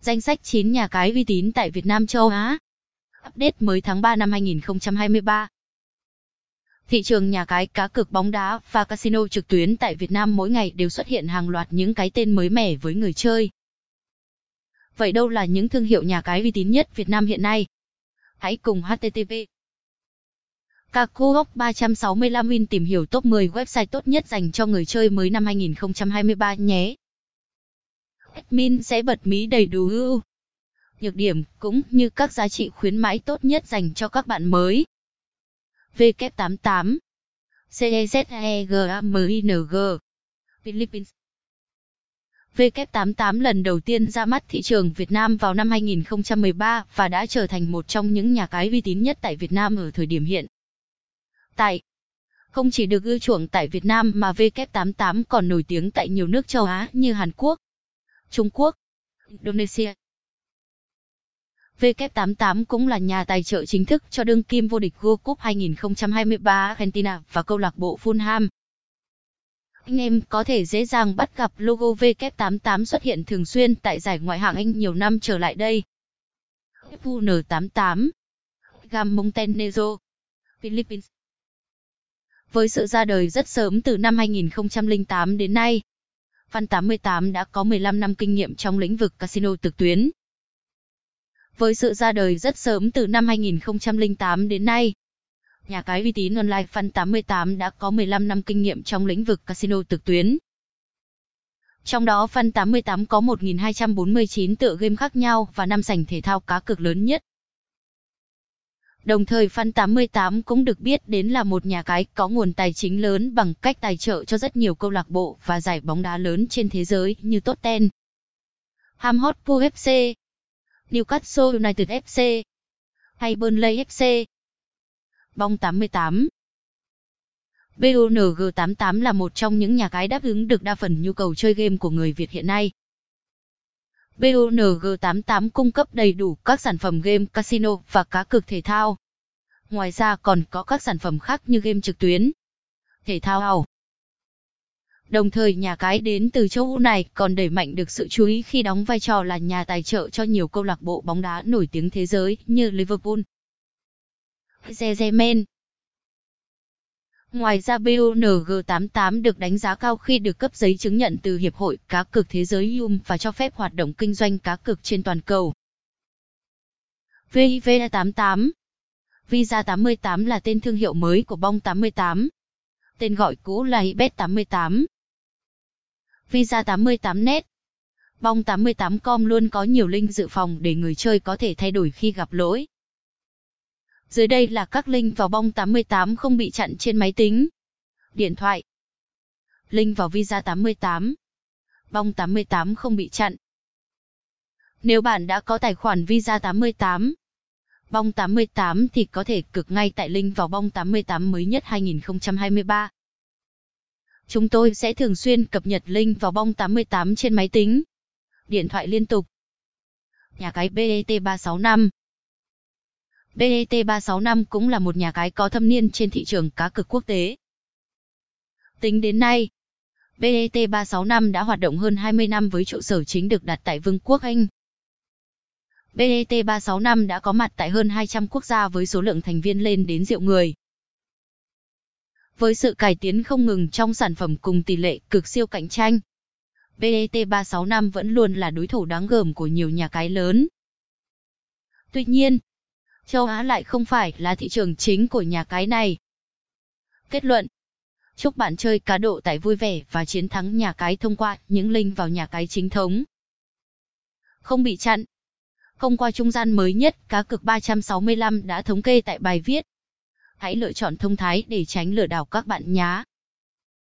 Danh sách 9 nhà cái uy tín tại Việt Nam châu Á. Update mới tháng 3 năm 2023. Thị trường nhà cái cá cược bóng đá và casino trực tuyến tại Việt Nam mỗi ngày đều xuất hiện hàng loạt những cái tên mới mẻ với người chơi. Vậy đâu là những thương hiệu nhà cái uy tín nhất Việt Nam hiện nay? Hãy cùng HTTP Kakuok 365 Win tìm hiểu top 10 website tốt nhất dành cho người chơi mới năm 2023 nhé. Admin sẽ bật mí đầy đủ ưu nhược điểm cũng như các giá trị khuyến mãi tốt nhất dành cho các bạn mới. W88 CEZEGAMING Philippines W88 lần đầu tiên ra mắt thị trường Việt Nam vào năm 2013 và đã trở thành một trong những nhà cái uy tín nhất tại Việt Nam ở thời điểm hiện tại. Không chỉ được ưa chuộng tại Việt Nam mà W88 còn nổi tiếng tại nhiều nước châu Á như Hàn Quốc, Trung Quốc, Indonesia. V88 cũng là nhà tài trợ chính thức cho đương kim vô địch World Cup 2023 Argentina và câu lạc bộ Fulham. Anh em có thể dễ dàng bắt gặp logo V88 xuất hiện thường xuyên tại giải ngoại hạng Anh nhiều năm trở lại đây. FUN88 Gam Montenegro Philippines Với sự ra đời rất sớm từ năm 2008 đến nay, Văn 88 đã có 15 năm kinh nghiệm trong lĩnh vực casino trực tuyến. Với sự ra đời rất sớm từ năm 2008 đến nay, nhà cái uy tín online Fun 88 đã có 15 năm kinh nghiệm trong lĩnh vực casino trực tuyến. Trong đó Fun 88 có 1.249 tựa game khác nhau và năm sảnh thể thao cá cược lớn nhất. Đồng thời Fan88 cũng được biết đến là một nhà cái có nguồn tài chính lớn bằng cách tài trợ cho rất nhiều câu lạc bộ và giải bóng đá lớn trên thế giới như Tottenham, Ham Hotspur FC, Newcastle United FC hay Burnley FC. Bong 88 BONG88 là một trong những nhà cái đáp ứng được đa phần nhu cầu chơi game của người Việt hiện nay. BONG88 cung cấp đầy đủ các sản phẩm game casino và cá cược thể thao. Ngoài ra còn có các sản phẩm khác như game trực tuyến, thể thao ảo, Đồng thời nhà cái đến từ châu Âu này còn đẩy mạnh được sự chú ý khi đóng vai trò là nhà tài trợ cho nhiều câu lạc bộ bóng đá nổi tiếng thế giới như Liverpool, Zezemen. Ngoài ra BUNG88 được đánh giá cao khi được cấp giấy chứng nhận từ Hiệp hội Cá cược Thế giới UM và cho phép hoạt động kinh doanh cá cược trên toàn cầu. VIV88 Visa 88 là tên thương hiệu mới của bong 88. Tên gọi cũ là Hibet 88. Visa 88net. Bong 88com luôn có nhiều link dự phòng để người chơi có thể thay đổi khi gặp lỗi. Dưới đây là các link vào bong 88 không bị chặn trên máy tính, điện thoại. Link vào Visa 88. Bong 88 không bị chặn. Nếu bạn đã có tài khoản Visa 88, bong 88 thì có thể cực ngay tại link vào bong 88 mới nhất 2023. Chúng tôi sẽ thường xuyên cập nhật link vào bong 88 trên máy tính, điện thoại liên tục. Nhà cái BET365 BET365 cũng là một nhà cái có thâm niên trên thị trường cá cược quốc tế. Tính đến nay, BET365 đã hoạt động hơn 20 năm với trụ sở chính được đặt tại Vương quốc Anh. BET365 đã có mặt tại hơn 200 quốc gia với số lượng thành viên lên đến triệu người. Với sự cải tiến không ngừng trong sản phẩm cùng tỷ lệ cực siêu cạnh tranh, BET365 vẫn luôn là đối thủ đáng gờm của nhiều nhà cái lớn. Tuy nhiên, châu Á lại không phải là thị trường chính của nhà cái này. Kết luận Chúc bạn chơi cá độ tại vui vẻ và chiến thắng nhà cái thông qua những link vào nhà cái chính thống. Không bị chặn. Không qua trung gian mới nhất, cá cược 365 đã thống kê tại bài viết hãy lựa chọn thông thái để tránh lừa đảo các bạn nhá.